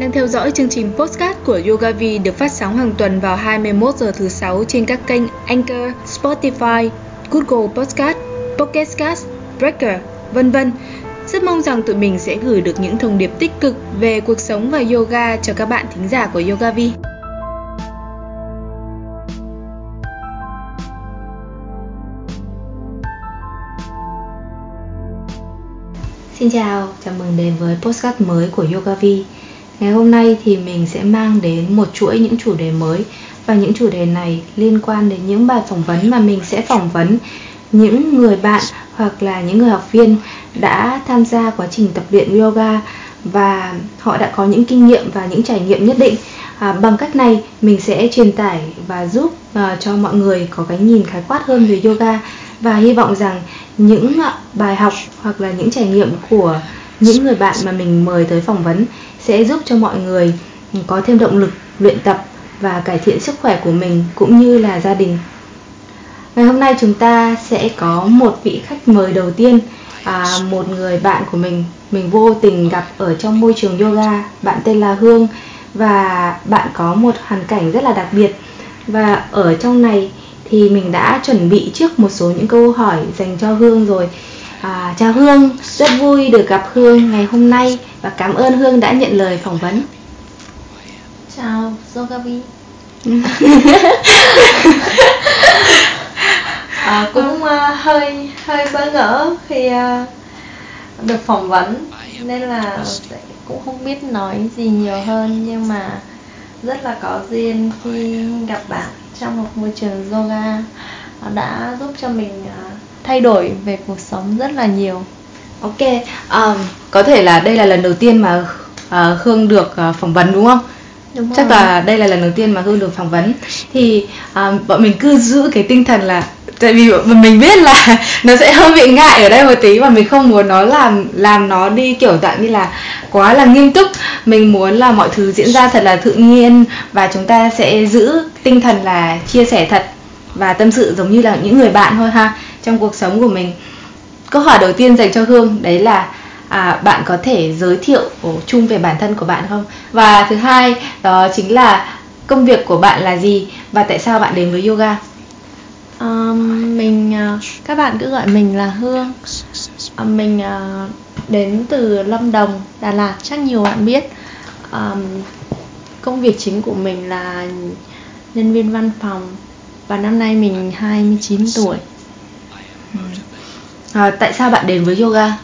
bạn đang theo dõi chương trình podcast của Yogavi được phát sóng hàng tuần vào 21 giờ thứ sáu trên các kênh Anchor, Spotify, Google Podcast, Pocket Cast, Breaker, vân vân. Rất mong rằng tụi mình sẽ gửi được những thông điệp tích cực về cuộc sống và yoga cho các bạn thính giả của Yogavi. Xin chào, chào mừng đến với postcard mới của Yogavi. Ngày hôm nay thì mình sẽ mang đến một chuỗi những chủ đề mới. Và những chủ đề này liên quan đến những bài phỏng vấn mà mình sẽ phỏng vấn những người bạn hoặc là những người học viên đã tham gia quá trình tập luyện yoga. Và họ đã có những kinh nghiệm và những trải nghiệm nhất định. À, bằng cách này mình sẽ truyền tải và giúp uh, cho mọi người có cái nhìn khái quát hơn về yoga. Và hy vọng rằng những bài học hoặc là những trải nghiệm của những người bạn mà mình mời tới phỏng vấn sẽ giúp cho mọi người có thêm động lực luyện tập và cải thiện sức khỏe của mình cũng như là gia đình. Ngày hôm nay chúng ta sẽ có một vị khách mời đầu tiên à, một người bạn của mình. Mình vô tình gặp ở trong môi trường yoga. Bạn tên là hương và bạn có một hoàn cảnh rất là đặc biệt. Và ở trong này thì mình đã chuẩn bị trước một số những câu hỏi dành cho hương rồi. À, chào hương rất vui được gặp hương ngày hôm nay và cảm ơn hương đã nhận lời phỏng vấn. Chào Zogavi à, cũng uh, hơi hơi bỡ ngỡ khi uh, được phỏng vấn. Nên là cũng không biết nói gì nhiều hơn nhưng mà rất là có duyên khi gặp bạn trong một môi trường yoga. Đã giúp cho mình uh, thay đổi về cuộc sống rất là nhiều ok um, có thể là đây là lần đầu tiên mà uh, hương được uh, phỏng vấn đúng không? Đúng chắc rồi. là đây là lần đầu tiên mà hương được phỏng vấn. Thì uh, bọn mình cứ giữ cái tinh thần là tại vì mình biết là nó sẽ hơi bị ngại ở đây một tí và mình không muốn nó làm làm nó đi kiểu dạng như là quá là nghiêm túc. Mình muốn là mọi thứ diễn ra thật là tự nhiên và chúng ta sẽ giữ tinh thần là chia sẻ thật và tâm sự giống như là những người bạn thôi ha trong cuộc sống của mình câu hỏi đầu tiên dành cho hương đấy là à, bạn có thể giới thiệu chung về bản thân của bạn không? Và thứ hai đó chính là công việc của bạn là gì và tại sao bạn đến với yoga? Um, mình à, các bạn cứ gọi mình là hương. À, mình uh, đến từ lâm đồng đà lạt chắc nhiều bạn biết. Um, công việc chính của mình là nhân viên văn phòng và năm nay mình 29 tuổi à, tại sao bạn đến với yoga?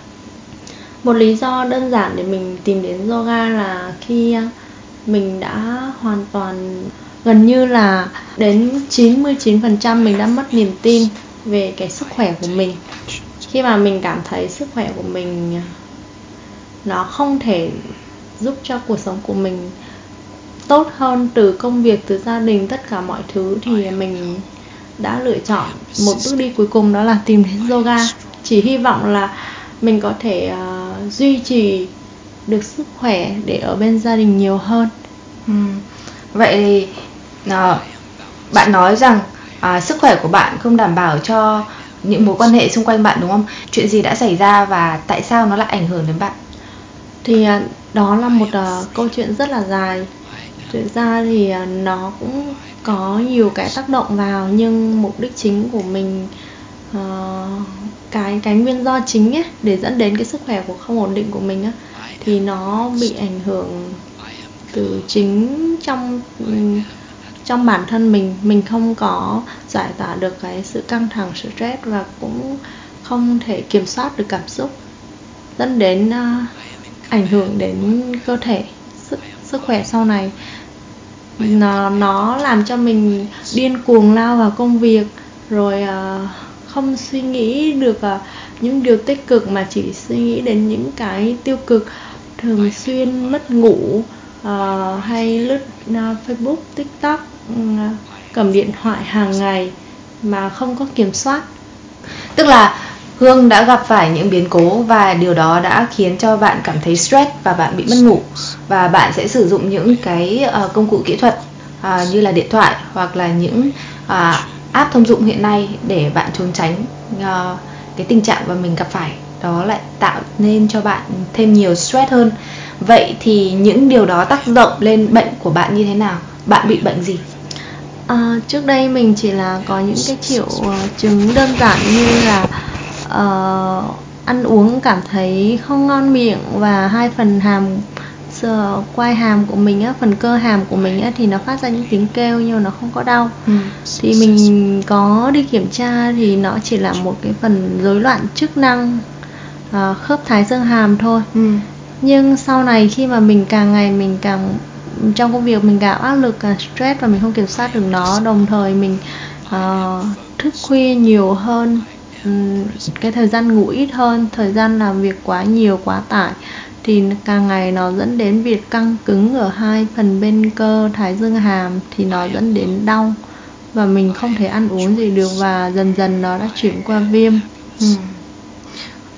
Một lý do đơn giản để mình tìm đến yoga là khi à, mình đã hoàn toàn gần như là đến 99% mình đã mất niềm tin về cái sức khỏe của mình. Khi mà mình cảm thấy sức khỏe của mình à, nó không thể giúp cho cuộc sống của mình tốt hơn từ công việc từ gia đình tất cả mọi thứ thì mình đã lựa chọn một bước đi cuối cùng đó là tìm đến yoga chỉ hy vọng là mình có thể uh, duy trì được sức khỏe để ở bên gia đình nhiều hơn. Ừ. vậy thì uh, bạn nói rằng uh, sức khỏe của bạn không đảm bảo cho những mối quan hệ xung quanh bạn đúng không? Chuyện gì đã xảy ra và tại sao nó lại ảnh hưởng đến bạn? Thì uh, đó là một uh, câu chuyện rất là dài. Thực ra thì uh, nó cũng có nhiều cái tác động vào nhưng mục đích chính của mình uh, cái cái nguyên do chính ấy để dẫn đến cái sức khỏe của không ổn định của mình á thì nó bị ảnh hưởng từ chính trong trong bản thân mình. Mình không có giải tỏa được cái sự căng thẳng stress và cũng không thể kiểm soát được cảm xúc dẫn đến uh, ảnh hưởng đến cơ thể sức sức khỏe sau này. Nó nó làm cho mình điên cuồng lao vào công việc rồi uh, không suy nghĩ được uh, những điều tích cực mà chỉ suy nghĩ đến những cái tiêu cực thường xuyên mất ngủ uh, hay lướt uh, facebook tiktok uh, cầm điện thoại hàng ngày mà không có kiểm soát. Tức là Hương đã gặp phải những biến cố và điều đó đã khiến cho bạn cảm thấy stress và bạn bị mất ngủ. Và bạn sẽ sử dụng những cái uh, công cụ kỹ thuật uh, như là điện thoại hoặc là những uh, app thông dụng hiện nay để bạn trốn tránh uh, cái tình trạng mà mình gặp phải đó lại tạo nên cho bạn thêm nhiều stress hơn. Vậy thì những điều đó tác động lên bệnh của bạn như thế nào? Bạn bị bệnh gì? À, trước đây mình chỉ là có những cái triệu uh, chứng đơn giản như là uh, ăn uống cảm thấy không ngon miệng và hai phần hàm sờ quai hàm của mình á phần cơ hàm của mình á thì nó phát ra những tiếng kêu nhưng mà nó không có đau ừ. thì mình có đi kiểm tra thì nó chỉ là một cái phần rối loạn chức năng uh, khớp thái dương hàm thôi ừ. nhưng sau này khi mà mình càng ngày mình càng trong công việc mình gặp áp lực cả stress và mình không kiểm soát được nó đồng thời mình uh, thức khuya nhiều hơn um, cái thời gian ngủ ít hơn thời gian làm việc quá nhiều quá tải thì càng ngày nó dẫn đến việc căng cứng ở hai phần bên cơ thái dương hàm thì nó dẫn đến đau. Và mình không thể ăn uống gì được và dần dần nó đã chuyển qua viêm. Ừ.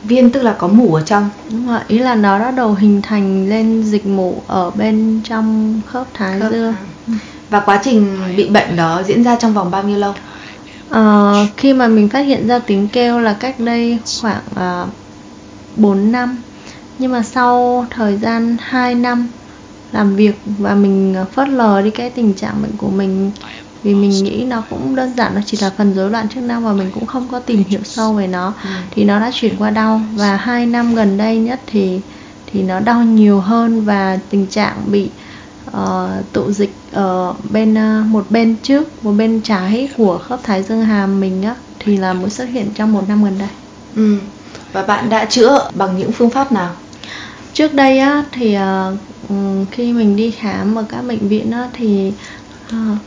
Viên tức là có mủ ở trong. Đúng rồi ý là nó đã đầu hình thành lên dịch mủ ở bên trong khớp thái khớp dương. và quá trình bị bệnh đó diễn ra trong vòng bao nhiêu lâu? À, khi mà mình phát hiện ra tiếng kêu là cách đây khoảng ờ, 4 năm nhưng mà sau thời gian 2 năm làm việc và mình phớt lờ đi cái tình trạng bệnh của mình vì mình nghĩ nó cũng đơn giản nó chỉ là phần rối loạn chức năng và mình cũng không có tìm hiểu sâu về nó ừ. thì nó đã chuyển qua đau và hai năm gần đây nhất thì thì nó đau nhiều hơn và tình trạng bị uh, tụ dịch ở bên uh, một bên trước một bên trái của khớp thái dương hàm mình á thì là mới xuất hiện trong một năm gần đây ừ. và bạn đã chữa bằng những phương pháp nào trước đây á thì uh, khi mình đi khám ở các bệnh viện á thì uh,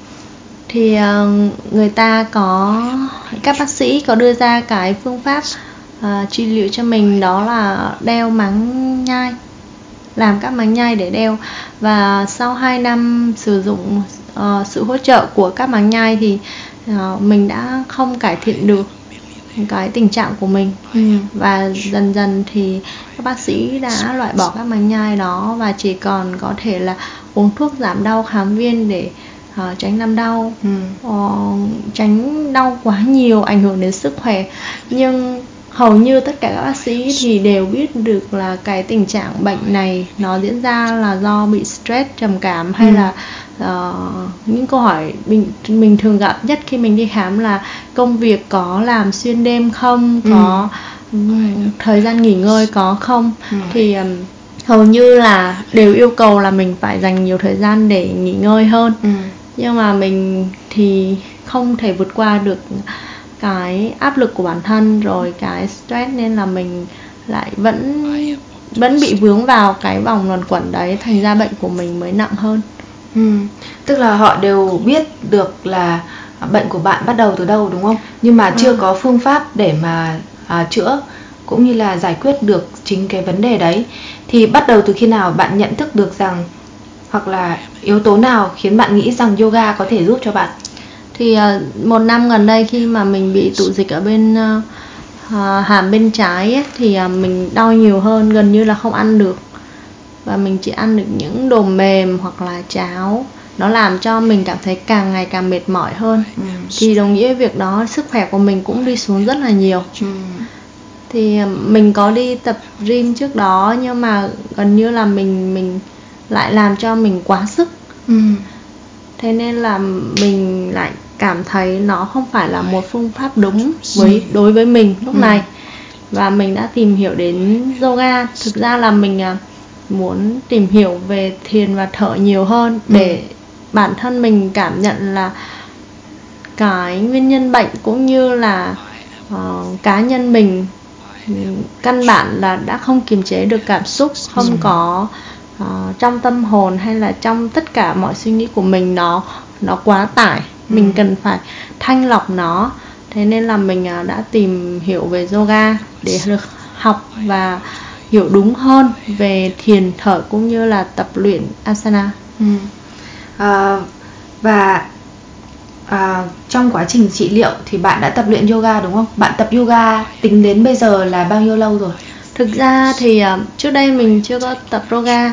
thì uh, người ta có các bác sĩ có đưa ra cái phương pháp uh, trị liệu cho mình đó là đeo máng nhai làm các máng nhai để đeo. Và sau 2 năm sử dụng uh, sự hỗ trợ của các máng nhai thì uh, mình đã không cải thiện được cái tình trạng của mình ừ. và dần dần thì các bác sĩ đã loại bỏ các máng nhai đó và chỉ còn có thể là uống thuốc giảm đau kháng viên để uh, tránh làm đau ừ. uh, tránh đau quá nhiều ảnh hưởng đến sức khỏe nhưng hầu như tất cả các bác sĩ thì đều biết được là cái tình trạng bệnh này nó diễn ra là do bị stress trầm cảm hay ừ. là uh, những câu hỏi mình mình thường gặp nhất khi mình đi khám là công việc có làm xuyên đêm không? Ừ. có thời gian nghỉ ngơi có không? Ừ. thì um, hầu như là đều yêu cầu là mình phải dành nhiều thời gian để nghỉ ngơi hơn. Ừ. Nhưng mà mình thì không thể vượt qua được cái áp lực của bản thân rồi cái stress nên là mình lại vẫn vẫn bị vướng vào cái vòng luẩn quẩn đấy thành ra bệnh của mình mới nặng hơn ừ. tức là họ đều biết được là bệnh của bạn bắt đầu từ đâu đúng không nhưng mà chưa ừ. có phương pháp để mà à, chữa cũng như là giải quyết được chính cái vấn đề đấy thì bắt đầu từ khi nào bạn nhận thức được rằng hoặc là yếu tố nào khiến bạn nghĩ rằng yoga có thể giúp cho bạn thì uh, một năm gần đây khi mà mình bị tụ dịch ở bên uh, hàm bên trái ấy, thì mình đau nhiều hơn gần như là không ăn được và mình chỉ ăn được những đồ mềm hoặc là cháo nó làm cho mình cảm thấy càng ngày càng mệt mỏi hơn ừ. thì đồng nghĩa việc đó sức khỏe của mình cũng đi xuống rất là nhiều ừ. thì mình có đi tập gym trước đó nhưng mà gần như là mình mình lại làm cho mình quá sức ừ. thế nên là mình lại cảm thấy nó không phải là một phương pháp đúng với đối với mình lúc ừ. này và mình đã tìm hiểu đến yoga thực ra là mình à, muốn tìm hiểu về thiền và thở nhiều hơn ừ. để bản thân mình cảm nhận là cái nguyên nhân bệnh cũng như là uh, cá nhân mình căn bản là đã không kiềm chế được cảm xúc không ừ. có uh, trong tâm hồn hay là trong tất cả mọi suy nghĩ của mình nó nó quá tải ừ. mình cần phải thanh lọc nó thế nên là mình uh, đã tìm hiểu về yoga để được học và hiểu đúng hơn về thiền thở cũng như là tập luyện asana. Ừ. à, và à, trong quá trình trị liệu thì bạn đã tập luyện yoga đúng không? Bạn tập yoga tính đến bây giờ là bao nhiêu lâu rồi? Thực ra thì uh, trước đây mình chưa có tập yoga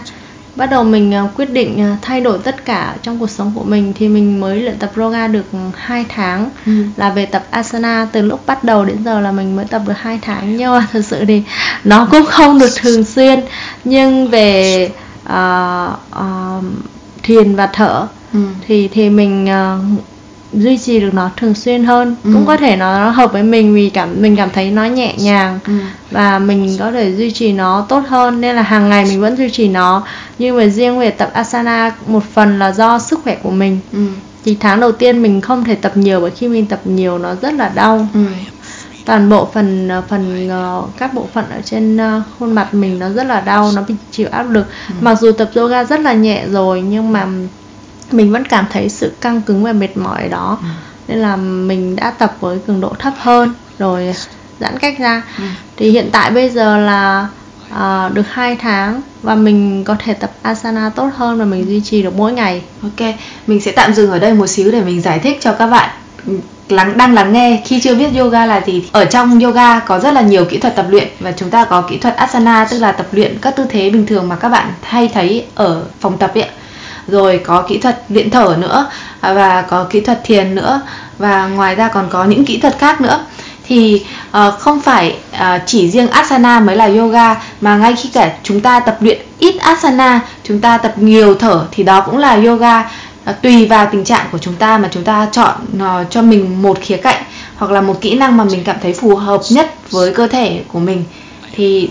bắt đầu mình uh, quyết định uh, thay đổi tất cả trong cuộc sống của mình thì mình mới luyện tập yoga được 2 tháng ừ. là về tập asana từ lúc bắt đầu đến giờ là mình mới tập được 2 tháng nhưng mà thật sự thì nó cũng không được thường xuyên nhưng về uh, uh, thiền và thở ừ. thì thì mình uh, duy trì được nó thường xuyên hơn Ừ. cũng có thể nó, nó hợp với mình vì cảm mình cảm thấy nó nhẹ nhàng Ừ. và mình có thể duy trì nó tốt hơn nên là hàng ngày mình vẫn duy trì nó nhưng mà riêng về tập asana một phần là do sức khỏe của mình Ừ. thì tháng đầu tiên mình không thể tập nhiều bởi khi mình tập nhiều nó rất là đau Ừ. toàn bộ phần phần ờ, các bộ phận ở trên ờ, khuôn mặt mình nó rất là đau nó bị chịu áp lực mặc dù tập yoga rất là nhẹ rồi nhưng mà mình vẫn cảm thấy sự căng cứng và mệt mỏi ở đó nên là mình đã tập với cường độ thấp hơn rồi giãn cách ra Ừ. thì hiện tại bây giờ là ờ, được 2 tháng và mình có thể tập asana tốt hơn và mình duy trì được mỗi ngày Ok, mình sẽ tạm dừng ở đây một xíu để mình giải thích cho các bạn lắng đang lắng nghe khi chưa biết yoga là gì. Ở trong yoga có rất là nhiều kỹ thuật tập luyện và chúng ta có kỹ thuật asana tức là tập luyện các tư thế bình thường mà các bạn hay thấy ở phòng tập ấy. Rồi có kỹ thuật điện thở nữa và có kỹ thuật thiền nữa và ngoài ra còn có những kỹ thuật khác nữa. Thì uh, không phải uh, chỉ riêng asana mới là yoga mà ngay khi cả chúng ta tập luyện ít asana chúng ta tập nhiều thở thì đó cũng là yoga. Uh, tùy vào tình trạng của chúng ta mà chúng ta chọn uh, cho mình một khía cạnh hoặc là một kỹ năng mà mình cảm thấy phù hợp nhất với cơ thể của mình. Thì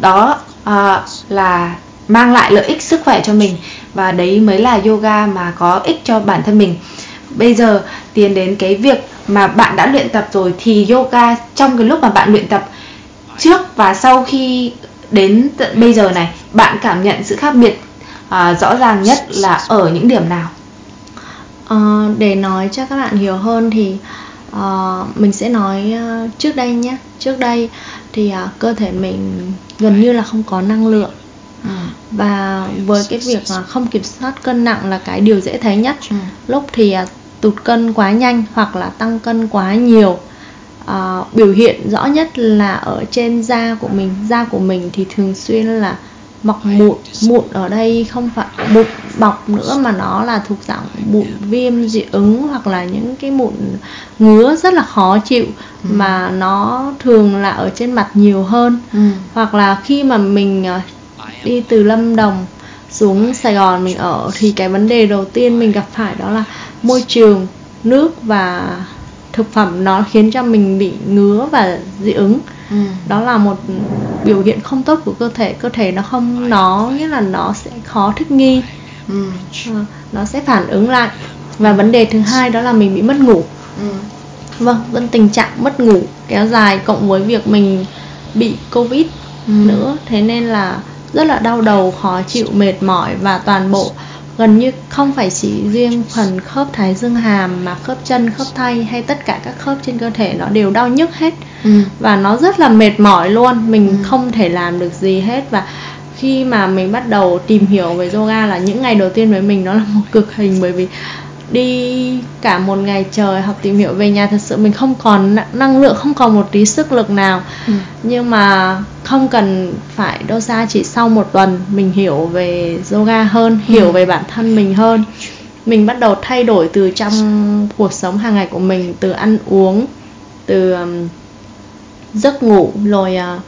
đó uh, là mang lại lợi ích sức khỏe cho mình. Và đấy mới là yoga mà có ích cho bản thân mình. Bây giờ tiến đến cái việc mà bạn đã luyện tập rồi thì yoga trong cái lúc mà bạn luyện tập trước và sau khi đến tận bây giờ này bạn cảm nhận sự khác biệt à, rõ ràng nhất là ở những điểm nào? À, để nói cho các bạn hiểu hơn thì à, mình sẽ nói ờ, trước đây nhé. Trước đây thì à, cơ thể mình gần như là không có năng lượng và với cái việc mà không kiểm soát cân nặng là cái điều dễ thấy nhất. Ừ. lúc thì à, tụt cân quá nhanh hoặc là tăng cân quá nhiều à, biểu hiện rõ nhất là ở trên da của mình. Da của mình thì thường xuyên là mọc mụn mụn ở đây không phải mụn bọc nữa mà nó là thuộc dạng mụn viêm dị ứng hoặc là những cái mụn ngứa rất là khó chịu mà nó thường là ở trên mặt nhiều hơn. Ừ. hoặc là khi mà mình ờ, đi từ Lâm Đồng xuống Sài Gòn mình ở thì cái vấn đề đầu tiên mình gặp phải đó là môi trường nước và thực phẩm nó khiến cho mình bị ngứa và dị ứng Ừ. đó là một biểu hiện không tốt của cơ thể cơ thể nó không nó nghĩa là nó sẽ khó thích nghi Ừ. Ờ, nó sẽ phản ứng lại và vấn đề thứ hai đó là mình bị mất ngủ Ừ. vâng vẫn tình trạng mất ngủ kéo dài cộng với việc mình bị covid Ừ. nữa thế nên là rất là đau đầu khó chịu mệt mỏi và toàn bộ gần như không phải chỉ riêng phần khớp thái dương hàm mà khớp chân khớp tay hay tất cả các khớp trên cơ thể nó đều đau nhức hết Ừ. và nó rất là mệt mỏi luôn mình Ừ. không thể làm được gì hết và khi mà mình bắt đầu tìm hiểu về yoga là những ngày đầu tiên với mình nó là một cực hình bởi vì đi cả một ngày trời học tìm hiểu về nhà thật sự mình không còn năng- lượng không còn một tí sức lực nào Ừ. nhưng mà không cần phải đâu xa chỉ sau một tuần mình hiểu về yoga hơn hiểu Ừ. về bản thân mình hơn mình bắt đầu thay đổi từ trong cuộc sống hàng ngày của mình từ ăn uống từ um, giấc ngủ rồi à,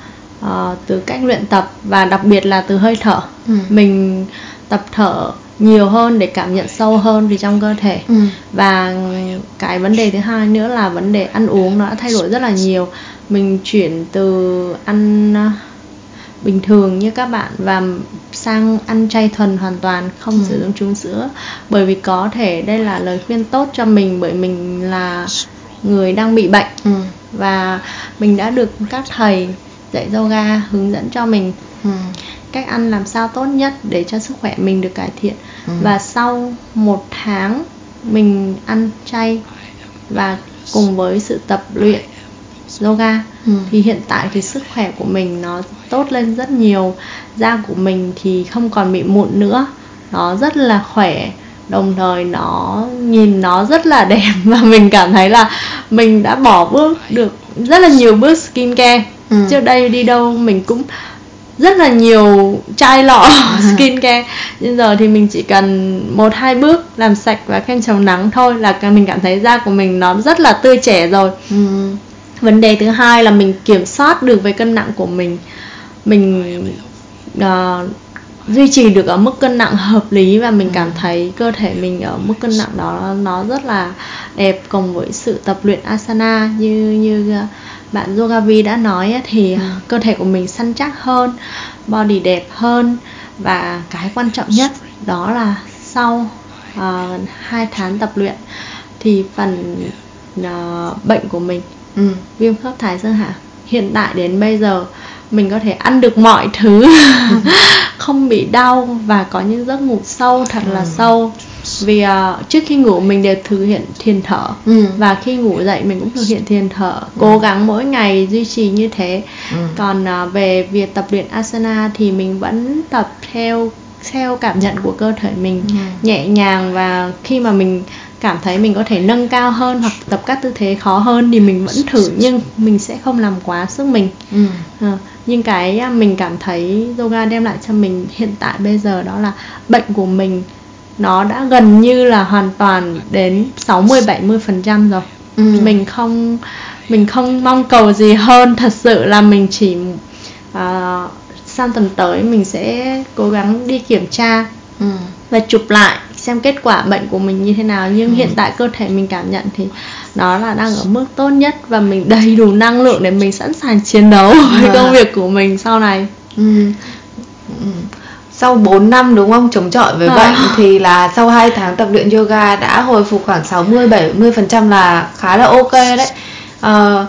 từ cách luyện tập và đặc biệt là từ hơi thở Ừ. mình tập thở nhiều hơn để cảm nhận sâu hơn về trong cơ thể Ừ. và cái vấn đề thứ hai nữa là vấn đề ăn uống nó đã thay đổi rất là nhiều mình chuyển từ ăn à, bình thường như các bạn và sang ăn chay thuần hoàn toàn không Ừ. sử dụng trứng sữa bởi vì có thể đây là lời khuyên tốt cho mình bởi mình là người đang bị bệnh Ừ. và mình đã được các thầy dạy yoga hướng dẫn cho mình Ừ. cách ăn làm sao tốt nhất để cho sức khỏe mình được cải thiện Ừ. và sau một tháng mình ăn chay và cùng với sự tập luyện yoga Ừ. thì hiện tại thì sức khỏe của mình nó tốt lên rất nhiều da của mình thì không còn bị mụn nữa nó rất là khỏe đồng thời nó nhìn nó rất là đẹp và mình cảm thấy là mình đã bỏ bước được rất là nhiều bước skincare Ừ. trước đây đi đâu mình cũng rất là nhiều chai lọ skincare. Nhưng giờ thì mình chỉ cần một hai bước làm sạch và kem chống nắng thôi là mình cảm thấy da của mình nó rất là tươi trẻ rồi. Ừ. vấn đề thứ hai là mình kiểm soát được về cân nặng của mình. Mình ờ, duy trì được ở mức cân nặng hợp lý và mình cảm thấy cơ thể mình ở mức cân nặng đó nó rất là đẹp cùng với sự tập luyện asana như như bạn Yogavi đã nói thì ừ. cơ thể của mình săn chắc hơn body đẹp hơn và cái quan trọng nhất đó là sau uh, ờ, 2 tháng tập luyện thì phần uh, bệnh của mình ừ. viêm khớp thái dương hạ hiện tại đến bây giờ mình có thể ăn được mọi thứ không bị đau và có những giấc ngủ sâu thật là ừ. sâu vì uh, trước khi ngủ mình đều thực hiện thiền thở ừ. và khi ngủ dậy mình cũng thực hiện thiền thở ừ. cố gắng mỗi ngày duy trì như thế ừ. còn uh, về việc tập luyện asana thì mình vẫn tập theo theo cảm nhận của cơ thể mình ừ. nhẹ nhàng và khi mà mình cảm thấy mình có thể nâng cao hơn hoặc tập các tư thế khó hơn thì mình vẫn thử nhưng mình sẽ không làm quá sức mình ừ. à, nhưng cái à, mình cảm thấy yoga đem lại cho mình hiện tại bây giờ đó là bệnh của mình nó đã gần như là hoàn toàn đến 60 70 phần trăm rồi ừ. mình không mình không mong cầu gì hơn thật sự là mình chỉ uh, sang tuần tới mình sẽ cố gắng đi kiểm tra ừ. và chụp lại xem kết quả bệnh của mình như thế nào nhưng ừ. hiện tại cơ thể mình cảm nhận thì nó là đang ở mức tốt nhất và mình đầy đủ năng lượng để mình sẵn sàng chiến đấu với à. công việc của mình sau này ừ. Ừ. sau 4 năm đúng không chống chọi với à. bệnh thì là sau 2 tháng tập luyện yoga đã hồi phục khoảng 60 70 phần trăm là khá là ok đấy à,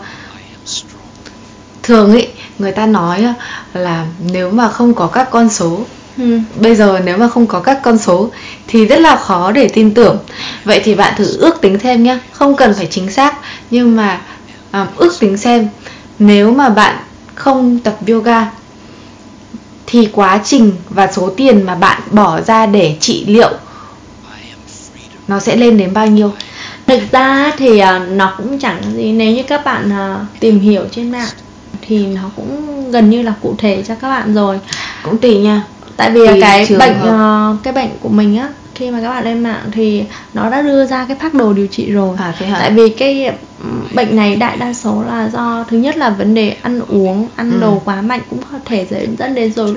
thường ý người ta nói là nếu mà không có các con số Ừ. bây giờ nếu mà không có các con số thì rất là khó để tin tưởng vậy thì bạn thử ước tính thêm nhé không cần phải chính xác nhưng mà à, ước tính xem nếu mà bạn không tập yoga thì quá trình và số tiền mà bạn bỏ ra để trị liệu nó sẽ lên đến bao nhiêu? Thực ra thì uh, nó cũng chẳng gì. Nếu như các bạn uh, tìm hiểu trên mạng thì nó cũng gần như là cụ thể cho các bạn rồi. Cũng tùy nha. Tại vì Tùy cái bệnh uh, cái bệnh của mình á khi mà các bạn lên mạng thì nó đã đưa ra cái phác đồ điều trị rồi à, thế hả? tại vì cái bệnh này đại đa số là do thứ nhất là vấn đề ăn uống ăn ừ. đồ quá mạnh cũng có thể dẫn đến rồi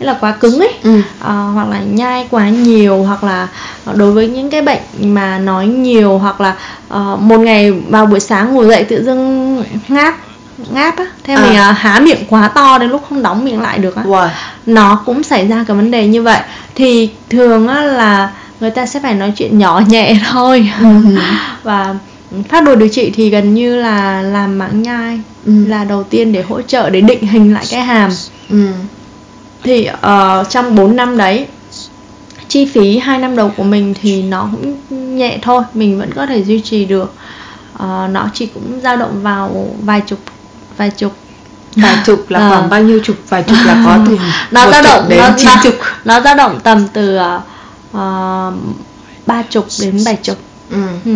nghĩa là quá cứng ấy ừ. à, hoặc là nhai quá nhiều hoặc là đối với những cái bệnh mà nói nhiều hoặc là uh, một ngày vào buổi sáng ngủ dậy tự dưng ngáp ngáp á thế à. mình uh, há miệng quá to đến lúc không đóng miệng lại được á wow. nó cũng xảy ra cái vấn đề như vậy thì thường á là người ta sẽ phải nói chuyện nhỏ nhẹ thôi ừ. và phát đồ điều trị thì gần như là làm mảng nhai ừ. là đầu tiên để hỗ trợ để định hình lại cái hàm ừ. thì uh, trong 4 năm đấy chi phí hai năm đầu của mình thì nó cũng nhẹ thôi mình vẫn có thể duy trì được uh, nó chỉ cũng dao động vào vài chục vài chục vài chục là à. khoảng bao nhiêu chục vài chục là có từ nó dao động đến chín chục nó dao động tầm từ ờ, ba uh, chục đến bảy chục ừ. ừ.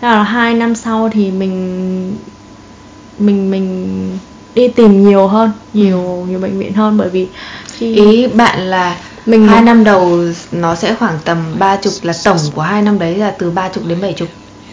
là hai năm sau thì mình mình mình đi tìm nhiều hơn nhiều ừ. nhiều bệnh viện hơn bởi vì khi ý bạn là mình hai năm đầu nó sẽ khoảng tầm ba chục là tổng của hai năm đấy là từ ba chục đến bảy chục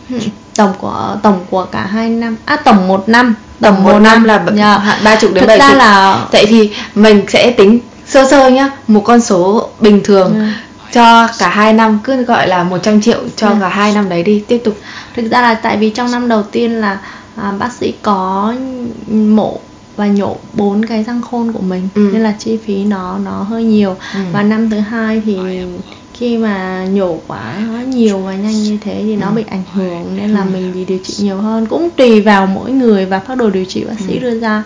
ừ. tổng của tổng của cả hai năm à tổng một năm tổng một, năm, năm là yeah. Dạ. ba chục đến bảy chục là vậy thì mình sẽ tính sơ sơ nhá một con số bình thường yeah. Dạ. cho cả hai năm cứ gọi là 100 triệu cho yeah. Dạ. cả hai năm đấy đi tiếp tục thực ra là tại vì trong năm đầu tiên là à, bác sĩ có mổ và nhổ bốn cái răng khôn của mình ừ. nên là chi phí nó nó hơi nhiều ừ. và năm thứ hai thì khi mà nhổ quá nhiều và nhanh như thế thì nó ừ. bị ảnh hưởng nên là ừ. mình bị điều trị nhiều hơn cũng tùy vào mỗi người và phác đồ điều trị bác sĩ ừ. đưa ra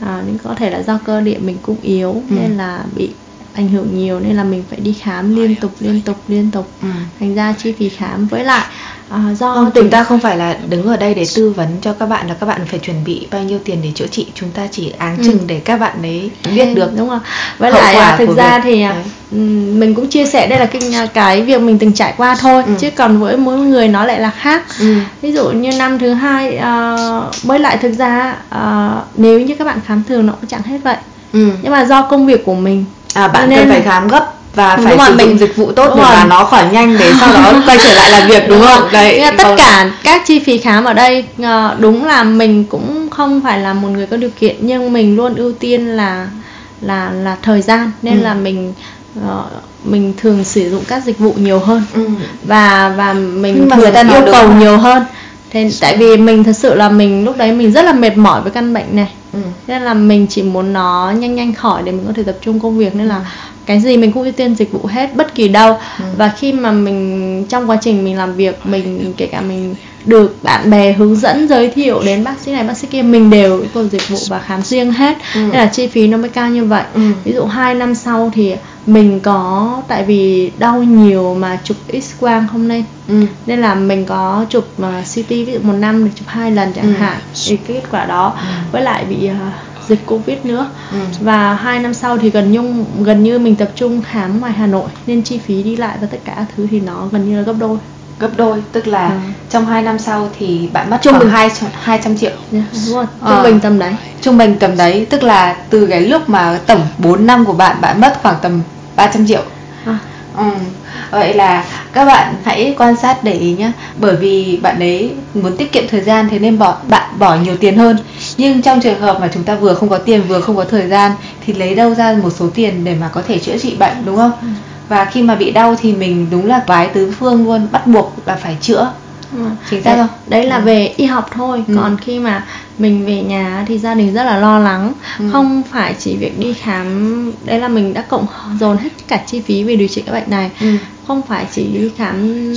à, nên có thể là do cơ địa mình cũng yếu ừ. nên là bị ảnh hưởng nhiều nên là mình phải đi khám liên tục liên tục liên tục ừ. thành ra chi phí khám với lại À, do không, chúng ta không phải là đứng ở đây để tư vấn cho các bạn là các bạn phải chuẩn bị bao nhiêu tiền để chữa trị chúng ta chỉ áng ừ. chừng để các bạn ấy biết được đúng không với lại quả thực ra việc. thì à, Đấy. mình cũng chia sẻ đây là cái à, cái việc mình từng trải qua thôi ừ. chứ còn với mỗi người nó lại là khác ừ. ví dụ như năm thứ hai uh, mới lại thực ra uh, nếu như các bạn khám thường nó cũng chẳng hết vậy ừ. nhưng mà do công việc của mình à bạn nên cần phải khám gấp và phải đúng sử dụng mình, dịch vụ tốt để mà nó khỏi nhanh để sau đó quay trở lại làm việc đúng, đúng không? đấy tất còn... cả các chi phí khám ở đây ờ, đúng là mình cũng không phải là một người có điều kiện nhưng mình luôn ưu tiên là là là thời gian. Nên ừ. là mình ờ, mình thường sử dụng các dịch vụ nhiều hơn. Ừ. và và mình Nhưng mà thường người ta yêu đúng cầu nhiều hơn thế tại vì mình thật sự là mình lúc đấy mình rất là mệt mỏi với căn bệnh này Ừ. nên là mình chỉ muốn nó nhanh nhanh khỏi để mình có thể tập trung công việc nên là cái gì mình cũng ưu tiên dịch vụ hết bất kỳ đâu Ừ. và khi mà mình trong quá trình mình làm việc mình kể cả mình được bạn bè hướng dẫn giới thiệu đến bác sĩ này bác sĩ kia mình đều yêu cầu dịch vụ và khám riêng hết Ừ. nên là chi phí nó mới cao như vậy Ừ. ví dụ 2 năm sau thì mình có tại vì đau nhiều mà chụp x quang không nên Ừ. nên là mình có chụp uh, CT ví dụ một năm được chụp hai lần chẳng Ừ. hạn thì cái kết quả đó Ừ. với lại bị uh, dịch covid nữa Ừ. và hai năm sau thì gần như gần như mình tập trung khám ngoài Hà Nội nên chi phí đi lại và tất cả thứ thì nó gần như là gấp đôi gấp đôi tức là Ừ. trong 2 năm sau thì bạn mất Trung khoảng bình. 200, 200 triệu Yeah, đúng rồi Ờ. trung bình tầm đấy trung bình tầm đấy tức là từ cái lúc mà tổng 4 năm của bạn bạn mất khoảng tầm 300 triệu à, Ừ. Vậy là các bạn hãy quan sát để ý nhé Bởi vì bạn ấy muốn tiết kiệm thời gian Thế nên bỏ bạn bỏ nhiều tiền hơn Nhưng trong trường hợp mà chúng ta vừa không có tiền vừa không có thời gian Thì lấy đâu ra một số tiền để mà có thể chữa trị bệnh đúng không? Và khi mà bị đau thì mình đúng là vái tứ phương luôn Bắt buộc là phải chữa. Chính xác đấy, không? đấy là Ừ. về y học thôi Ừ. còn khi mà mình về nhà thì gia đình rất là lo lắng Ừ. không phải chỉ việc đi khám đấy là mình đã cộng dồn hết cả chi phí về điều trị cái bệnh này Ừ. không phải chỉ đi khám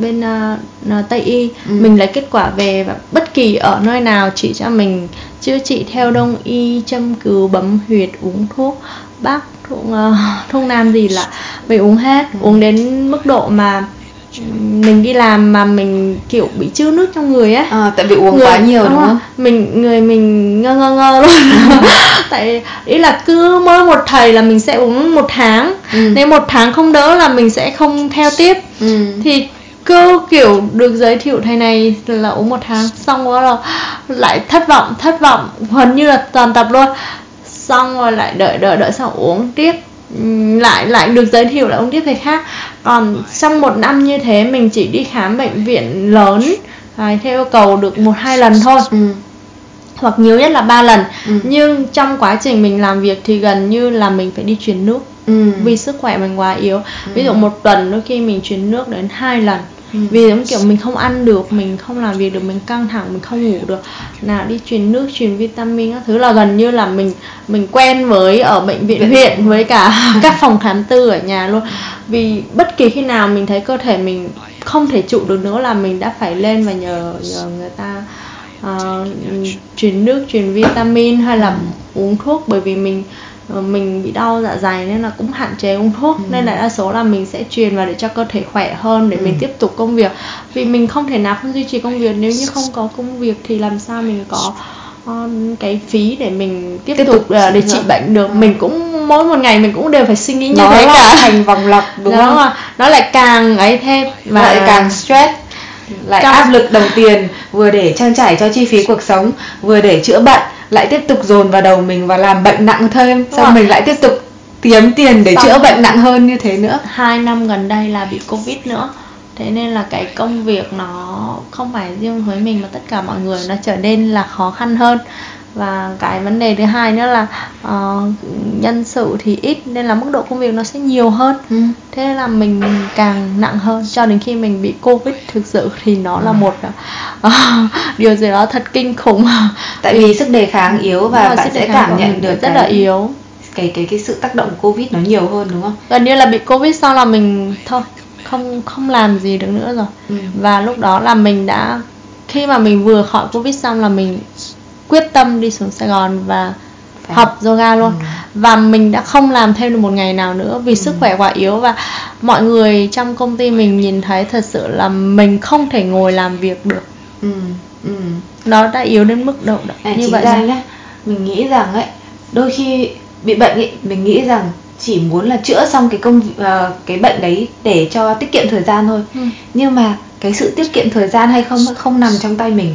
bên uh, tây y Ừ. mình lấy kết quả về và bất kỳ ở nơi nào chỉ cho mình chữa trị theo đông y châm cứu bấm huyệt uống thuốc bắc thuốc uh, thuốc nam gì là mình uống hết Ừ. uống đến mức độ mà mình đi làm mà mình kiểu bị chữ nước trong người ấy À, tại vì uống Người- quá nhiều đúng rồi. không? mình người mình ngơ ngơ ngơ luôn tại ý là cứ mỗi một thầy là mình sẽ uống một tháng Ừ. nếu một tháng không đỡ là mình sẽ không theo tiếp Ừ. thì cứ kiểu được giới thiệu thầy này là uống một tháng xong rồi là lại thất vọng thất vọng gần như là toàn tập luôn xong rồi lại đợi đợi đợi xong uống tiếp lại lại được giới thiệu lại uống tiếp thầy khác. Còn trong một năm như thế mình chỉ đi khám bệnh viện lớn. À, theo yêu cầu được một hai lần thôi. Ừ. hoặc nhiều nhất là ba lần. Ừ. nhưng trong quá trình mình làm việc thì gần như là mình phải đi truyền nước. Ừ. vì sức khỏe mình quá yếu. Ví dụ một tuần đôi khi mình chuyển nước đến hai lần Ừ. vì giống kiểu mình không ăn được mình không làm việc được mình căng thẳng mình không ngủ được. Nào đi truyền nước truyền vitamin các thứ là gần như là mình mình quen với ở bệnh viện huyện với cả các phòng khám tư ở nhà luôn. Vì bất kỳ khi nào mình thấy cơ thể mình không thể trụ được nữa là mình đã phải lên và nhờ nhờ người ta ờ, truyền nước truyền vitamin hay là uống thuốc bởi vì mình mình bị đau dạ dày nên là cũng hạn chế uống thuốc Ừ. nên là đa số là mình sẽ truyền vào để cho cơ thể khỏe hơn để Ừ. mình tiếp tục công việc vì mình không thể nào không duy trì công việc nếu như không có công việc thì làm sao mình có ờ, cái phí để mình tiếp, Tiếp tục, tục ờ, để trị trị bệnh được Ừ. mình cũng mỗi một ngày mình cũng đều phải suy nghĩ như Nó thế cả thành vòng lặp đúng Đó không? nó lại càng ấy thêm và lại càng stress lại Trong- áp lực đồng tiền vừa để trang trải cho chi phí cuộc sống vừa để chữa bệnh lại tiếp tục dồn vào đầu mình và làm bệnh nặng thêm xong rồi. mình lại tiếp tục kiếm tiền để Xong. chữa bệnh nặng hơn như thế nữa hai năm gần đây là bị covid nữa thế nên là cái công việc nó không phải riêng với mình mà tất cả mọi người nó trở nên là khó khăn hơn và cái vấn đề thứ hai nữa là ờ, nhân sự thì ít nên là mức độ công việc nó sẽ nhiều hơn. Ừ. thế nên là mình càng nặng hơn. Cho đến khi mình bị covid thực sự thì nó là một ờ, điều gì đó thật kinh khủng. Tại vì sức đề kháng yếu và bạn sẽ cảm nhận được rất là yếu. cái cái cái sự tác động của covid nó nhiều hơn đúng không? Gần như là bị covid sau là mình thôi không không làm gì được nữa rồi. Ừ. và lúc đó là mình đã khi mà mình vừa khỏi covid xong là mình quyết tâm đi xuống sài gòn và Phải. học yoga luôn Ừ. và mình đã không làm thêm được một ngày nào nữa vì sức khỏe quá yếu và mọi người trong công ty mình nhìn thấy thật sự là mình không thể ngồi làm việc được ừ. Ừ. nó đã yếu đến mức độ đó, À, như vậy ra nhá mình nghĩ rằng ấy đôi khi bị bệnh ấy mình nghĩ rằng chỉ muốn là chữa xong cái công ờ, cái bệnh đấy để cho tiết kiệm thời gian thôi Ừ. nhưng mà cái sự tiết kiệm thời gian hay không không nằm trong tay mình.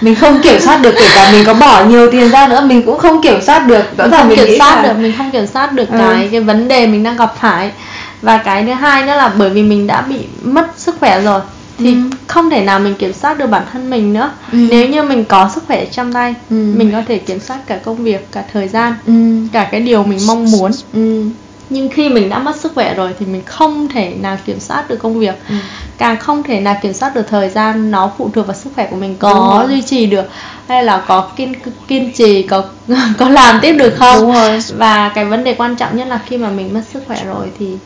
Mình không kiểm soát được kể cả mình có bỏ nhiều tiền ra nữa mình cũng không kiểm soát được rõ ràng mình kiểm soát là được mình không kiểm soát được Ừ. cái cái vấn đề mình đang gặp phải và cái thứ hai nữa là bởi vì mình đã bị mất sức khỏe rồi thì Ừ. không thể nào mình kiểm soát được bản thân mình nữa Ừ. nếu như mình có sức khỏe trong tay Ừ. mình có thể kiểm soát cả công việc cả thời gian ừ. cả cái điều mình mong muốn Ừ. nhưng khi mình đã mất sức khỏe rồi thì mình không thể nào kiểm soát được công việc ừ. càng không thể nào kiểm soát được thời gian nó phụ thuộc vào sức khỏe của mình có duy trì được hay là có kiên kiên trì có có làm tiếp được không Đúng rồi. và cái vấn đề quan trọng nhất là khi mà mình mất sức khỏe rồi thì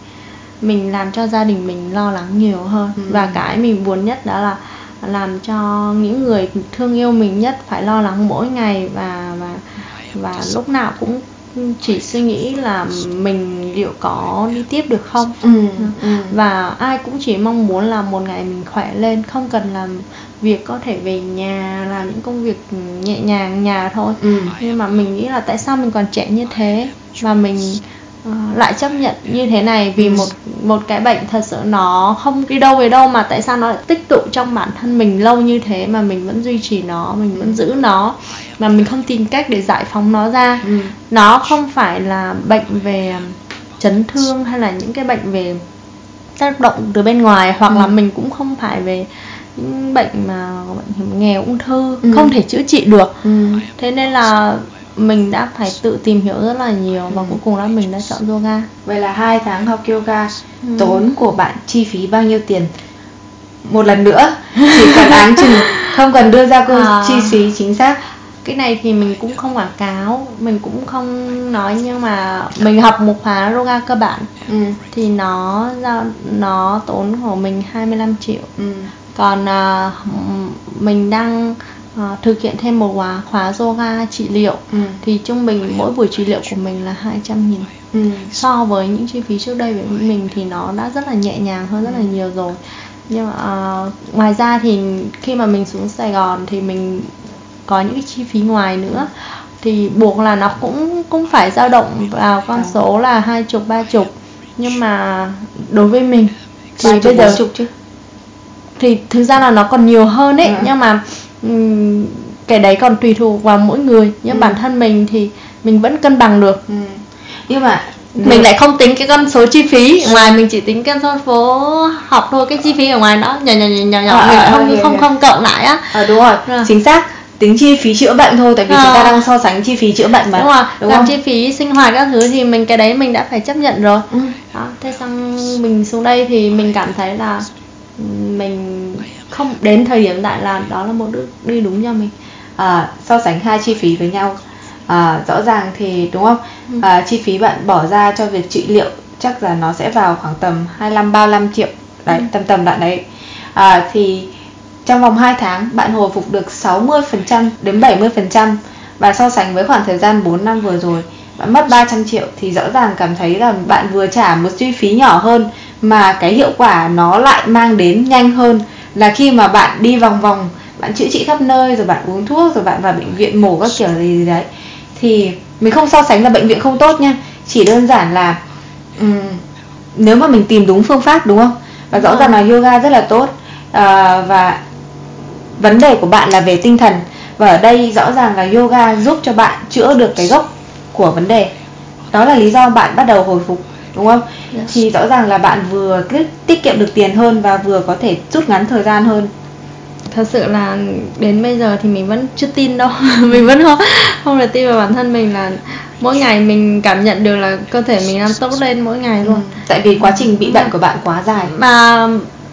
mình làm cho gia đình mình lo lắng nhiều hơn ừ. và cái mình buồn nhất đó là làm cho những người thương yêu mình nhất phải lo lắng mỗi ngày và và và lúc nào cũng chỉ suy nghĩ là mình liệu có đi tiếp được không ừ, ừ. và ai cũng chỉ mong muốn là một ngày mình khỏe lên không cần làm việc có thể về nhà làm những công việc nhẹ nhàng nhà thôi ừ. nhưng mà mình nghĩ là tại sao mình còn trẻ như thế và mình uh, lại chấp nhận như thế này vì ừ. một một cái bệnh thật sự nó không đi đâu về đâu mà tại sao nó lại tích tụ trong bản thân mình lâu như thế mà mình vẫn duy trì nó mình vẫn giữ nó mà mình không tìm cách để giải phóng nó ra ừ. nó không phải là bệnh về chấn thương hay là những cái bệnh về tác động từ bên ngoài hoặc ừ. là mình cũng không phải về những bệnh mà bệnh nghèo ung thư ừ. không thể chữa trị được ừ. thế nên là mình đã phải tự tìm hiểu rất là nhiều và ừ. cuối cùng là mình đã chọn yoga vậy là hai tháng học yoga ừ. tốn của bạn chi phí bao nhiêu tiền một lần nữa chỉ cần áng chừng không cần đưa ra câu à. chi phí chính xác cái này thì mình cũng không quảng cáo mình cũng không nói nhưng mà mình học một khóa yoga cơ bản ừ. thì nó nó tốn của mình 25 triệu ừ. còn uh, mình đang uh, thực hiện thêm một khóa khóa yoga trị liệu ừ. thì trung bình mỗi buổi trị liệu của mình là 200 nghìn ừ. so với những chi phí trước đây của mình thì nó đã rất là nhẹ nhàng hơn rất là nhiều rồi nhưng mà uh, ngoài ra thì khi mà mình xuống Sài Gòn thì mình có những cái chi phí ngoài nữa thì buộc là nó cũng cũng phải dao động vào con số là hai chục ba chục. Nhưng mà đối với mình thì bây giờ chục chứ. thì thực ra là nó còn nhiều hơn ấy. Ừ. nhưng mà um, cái đấy còn tùy thuộc vào mỗi người. Nhưng ừ. bản thân mình thì mình vẫn cân bằng được. Ừ. nhưng mà mình lại không tính cái con số chi phí. Ở ngoài mình chỉ tính cái con số học thôi cái chi phí ở ngoài nó nhỏ nhỏ nhỏ nhỏ, nhỏ. À, mình à, không à, không không cộng lại á. À, đúng rồi. À. chính xác tính chi phí chữa bệnh thôi tại vì à. chúng ta đang so sánh chi phí chữa bệnh mà đúng rồi đúng còn không? chi phí sinh hoạt các thứ thì mình cái đấy mình đã phải chấp nhận rồi ừ. đó thế xong mình xuống đây thì mình cảm thấy là mình không đến thời điểm tại là đó là một bước đi đúng cho mình à, so sánh hai chi phí với nhau à, rõ ràng thì đúng không ừ. à, chi phí bạn bỏ ra cho việc trị liệu chắc là nó sẽ vào khoảng tầm 25 35 triệu đấy ừ. tầm tầm đoạn đấy à, thì trong vòng 2 tháng bạn hồi phục được 60% đến 70% và so sánh với khoảng thời gian 4 năm vừa rồi bạn mất 300 triệu thì rõ ràng cảm thấy là bạn vừa trả một chi phí nhỏ hơn mà cái hiệu quả nó lại mang đến nhanh hơn. Là khi mà bạn đi vòng vòng bạn chữa trị khắp nơi rồi bạn uống thuốc rồi bạn vào bệnh viện mổ các kiểu gì, gì đấy thì mình không so sánh là bệnh viện không tốt nha. Chỉ đơn giản là um, nếu mà mình tìm đúng phương pháp đúng không? Và rõ ràng là yoga rất là tốt. À, và vấn đề của bạn là về tinh thần. Và ở đây rõ ràng là yoga giúp cho bạn chữa được cái gốc của vấn đề. Đó là lý do bạn bắt đầu hồi phục đúng không? Yes. Thì rõ ràng là bạn vừa tiết kiệm được tiền hơn và vừa có thể rút ngắn thời gian hơn. Thật sự là đến bây giờ thì mình vẫn chưa tin đâu. Mình vẫn không không được tin vào bản thân mình là mỗi ngày mình cảm nhận được là cơ thể mình đang tốt lên mỗi ngày luôn. Ừ, tại vì quá trình bị bệnh của bạn quá dài. Mà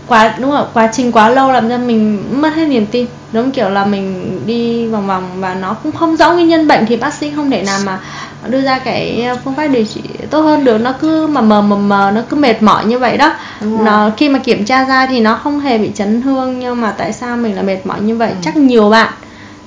quá đúng rồi quá trình quá lâu làm cho mình mất hết niềm tin. Giống kiểu là mình đi vòng vòng và nó cũng không rõ nguyên nhân bệnh thì bác sĩ không thể nào mà đưa ra cái phương pháp điều trị tốt hơn được. Nó cứ mờ mờ mờ mờ nó cứ mệt mỏi như vậy đó. Nó khi mà kiểm tra ra thì nó không hề bị chấn thương nhưng mà tại sao mình là mệt mỏi như vậy? Ừ. chắc nhiều bạn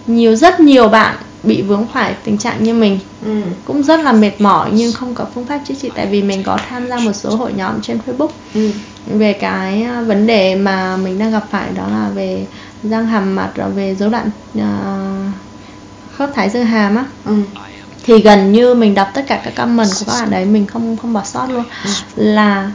nhiều rất nhiều bạn bị vướng phải tình trạng như mình ừ. cũng rất là mệt mỏi nhưng không có phương pháp chữa trị tại vì mình có tham gia một số hội nhóm trên Facebook ừ. về cái à, vấn đề mà mình đang gặp phải đó là về răng hàm mặt rồi về rối loạn uh, khớp thái dương hàm á ừ. thì gần như mình đọc tất cả các comment của các bạn đấy mình không không bỏ sót luôn ừ. là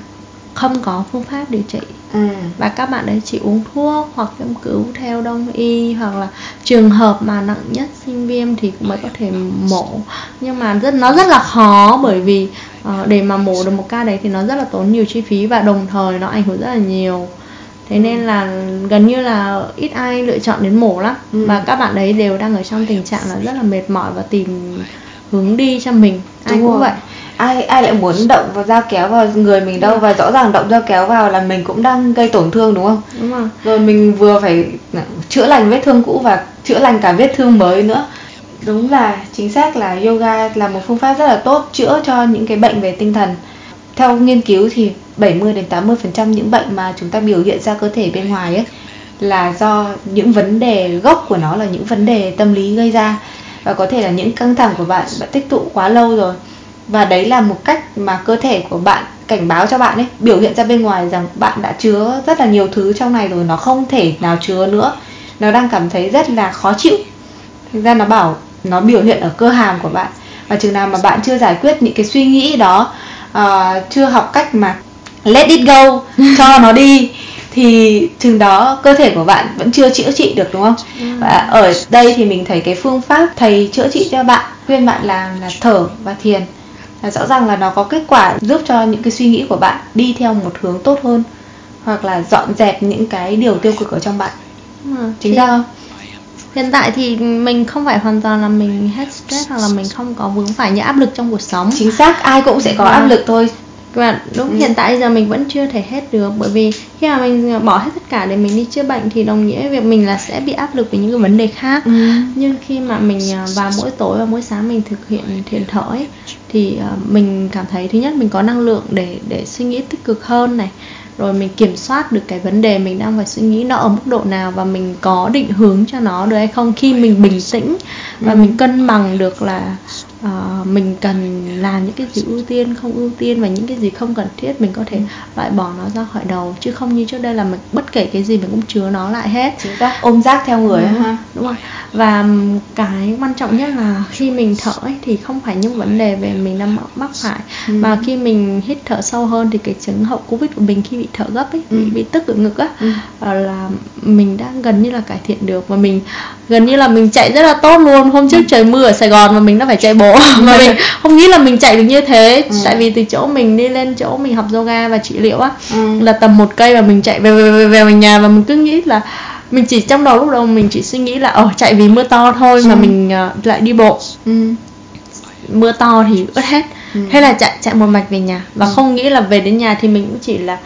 không có phương pháp điều trị ừ. và các bạn ấy chỉ uống thuốc hoặc châm cứu theo đông y hoặc là trường hợp mà nặng nhất sinh viêm thì mới có thể mổ nhưng mà rất nó rất là khó bởi vì uh, để mà mổ được một ca đấy thì nó rất là tốn nhiều chi phí và đồng thời nó ảnh hưởng rất là nhiều thế ừ. nên là gần như là ít ai lựa chọn đến mổ lắm ừ. và các bạn đấy đều đang ở trong tình trạng là rất là mệt mỏi và tìm hướng đi cho mình ai Đúng cũng rồi. vậy ai ai lại muốn động vào dao kéo vào người mình đâu? Và rõ ràng động dao kéo vào là mình cũng đang gây tổn thương đúng không? Đúng rồi. Rồi mình vừa phải chữa lành vết thương cũ và chữa lành cả vết thương mới nữa. Đúng là chính xác là yoga là một phương pháp rất là tốt chữa cho những cái bệnh về tinh thần. Theo nghiên cứu thì 70 đến 80% những bệnh mà chúng ta biểu hiện ra cơ thể bên ngoài ấy là do những vấn đề gốc của nó là những vấn đề tâm lý gây ra. Và có thể là những căng thẳng của bạn đã tích tụ quá lâu rồi và đấy là một cách mà cơ thể của bạn cảnh báo cho bạn ấy biểu hiện ra bên ngoài rằng bạn đã chứa rất là nhiều thứ trong này rồi nó không thể nào chứa nữa. Nó đang cảm thấy rất là khó chịu. Thành ra nó bảo nó biểu hiện ở cơ hàm của bạn. Và chừng nào mà bạn chưa giải quyết những cái suy nghĩ đó uh, chưa học cách mà let it go cho nó đi thì chừng đó cơ thể của bạn vẫn chưa chữa trị được đúng không? Ừ. và ở đây thì mình thấy cái phương pháp thầy chữa trị cho bạn khuyên bạn làm là thở và thiền là rõ ràng là nó có kết quả giúp cho những cái suy nghĩ của bạn đi theo một hướng tốt hơn hoặc là dọn dẹp những cái điều tiêu cực ở trong bạn. Ừ, chính xác không? hiện tại thì mình không phải hoàn toàn là mình hết stress hoặc là mình không có vướng phải những áp lực trong cuộc sống. Chính xác ai cũng sẽ có ừ. áp lực thôi và đúng ừ. hiện tại giờ mình vẫn chưa thể hết được bởi vì khi mà mình bỏ hết tất cả để mình đi chữa bệnh thì đồng nghĩa việc mình là sẽ bị áp lực về những cái vấn đề khác ừ. nhưng khi mà mình à, vào mỗi tối và mỗi sáng mình thực hiện thiền thở ấy, thì à, mình cảm thấy thứ nhất mình có năng lượng để để suy nghĩ tích cực hơn này rồi mình kiểm soát được cái vấn đề mình đang phải suy nghĩ nó ở mức độ nào và mình có định hướng cho nó được hay không khi mình bình tĩnh và ừ. mình cân bằng được là uh, mình cần làm những cái gì ưu tiên không ưu tiên và những cái gì không cần thiết mình có thể loại bỏ nó ra khỏi đầu. Chứ không như trước đây là mình bất kể cái gì mình cũng chứa nó lại hết. Chính xác. Ôm rác theo người ừ, ha đúng rồi và cái quan trọng nhất là khi mình thở ấy, thì không phải những vấn đề về mình đang mắc phải. Ừ. mà khi mình hít thở sâu hơn thì cái chứng hậu covid của mình khi bị thở gấp ấy ừ. bị, bị tức ở ngực á ừ. là mình đang gần như là cải thiện được. Và mình gần như là mình chạy rất là tốt luôn. Hôm trước ừ. trời mưa ở sài gòn mà mình đã phải chạy bộ mà mình không nghĩ là mình chạy được như thế ừ. tại vì từ chỗ mình đi lên chỗ mình học yoga và trị liệu á ừ. là tầm một cây và mình chạy về về về, về nhà và mình cứ nghĩ là mình chỉ trong đầu lúc đầu mình chỉ suy nghĩ là ờ chạy vì mưa to thôi ừ. mà mình uh, lại đi bộ ừ. mưa to thì ướt hết ừ. thế là chạy chạy một mạch về nhà và ừ. không nghĩ là về đến nhà thì mình cũng chỉ là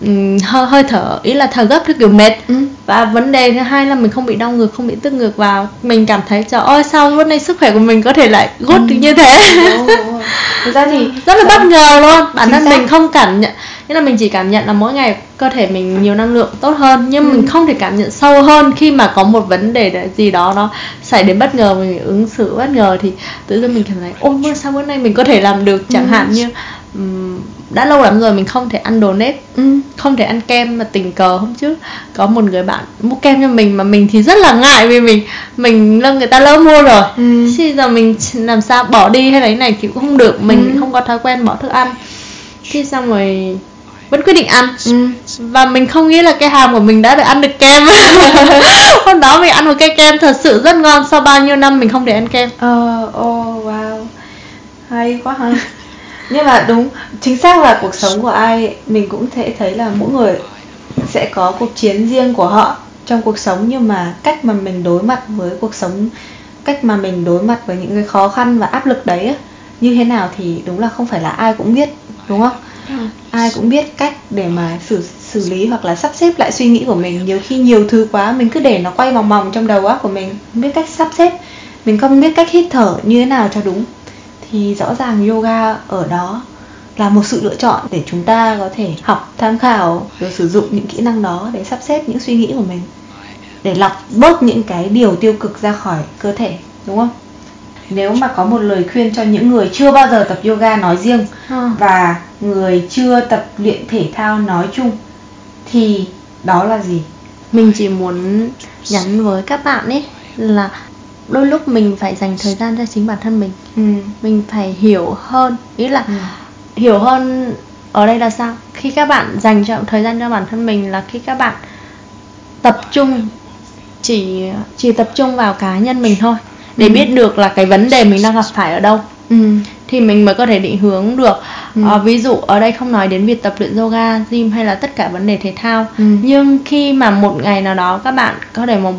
um, hơi hơi thở ý là thở gấp theo kiểu mệt ừ. và vấn đề thứ hai là mình không bị đau ngực không bị tức ngực vào mình cảm thấy trời ơi sao lúc này sức khỏe của mình có thể lại gốt ừ. như thế thực ra thì rất là bất ngờ luôn bản thân mình không cảm nhận nghĩa là mình chỉ cảm nhận là mỗi ngày cơ thể mình nhiều năng lượng tốt hơn nhưng ừ. mình không thể cảm nhận sâu hơn khi mà có một vấn đề gì đó nó xảy đến bất ngờ mình ứng xử bất ngờ thì tự dưng mình cảm thấy ôi sao bữa nay mình có thể làm được chẳng ừ. hạn như um, đã lâu lắm rồi mình không thể ăn đồ nếp ừ. không thể ăn kem mà tình cờ hôm trước có một người bạn mua kem cho mình mà mình thì rất là ngại vì mình mình lơ người ta lỡ mua rồi. Ừ. thì giờ mình làm sao bỏ đi hay là cái này thì cũng không được. Mình ừ. không có thói quen bỏ thức ăn. Khi xong rồi vẫn quyết định ăn. Ừ. và mình không nghĩ là cái hàm của mình đã được ăn được kem. Hôm đó mình ăn một cái kem thật sự rất ngon. Sau bao nhiêu năm mình không để ăn kem? Ờ uh, oh wow. Hay quá ha nhưng mà đúng, chính xác là cuộc sống của ai, mình cũng thể thấy là mỗi người sẽ có cuộc chiến riêng của họ trong cuộc sống. Nhưng mà cách mà mình đối mặt với cuộc sống, cách mà mình đối mặt với những cái khó khăn và áp lực đấy như thế nào thì đúng là không phải là ai cũng biết, đúng không? Ai cũng biết cách để mà xử xử lý hoặc là sắp xếp lại suy nghĩ của mình. Nhiều khi nhiều thứ quá, mình cứ để nó quay vòng vòng trong đầu óc của mình. Không biết cách sắp xếp, mình không biết cách hít thở như thế nào cho đúng thì rõ ràng yoga ở đó là một sự lựa chọn để chúng ta có thể học tham khảo rồi sử dụng những kỹ năng đó để sắp xếp những suy nghĩ của mình để lọc bớt những cái điều tiêu cực ra khỏi cơ thể đúng không nếu mà có một lời khuyên cho những người chưa bao giờ tập yoga nói riêng à. và người chưa tập luyện thể thao nói chung thì đó là gì mình chỉ muốn nhắn với các bạn ấy là đôi lúc mình phải dành thời gian cho chính bản thân mình ừ. mình phải hiểu hơn ý là ừ. hiểu hơn ở đây là sao khi các bạn dành cho thời gian cho bản thân mình là khi các bạn tập trung chỉ chỉ tập trung vào cá nhân mình thôi để ừ. biết được là cái vấn đề mình đang gặp phải ở đâu ừ. thì mình mới có thể định hướng được ừ. à, ví dụ ở đây không nói đến việc tập luyện yoga gym hay là tất cả vấn đề thể thao ừ. nhưng khi mà một ngày nào đó các bạn có thể một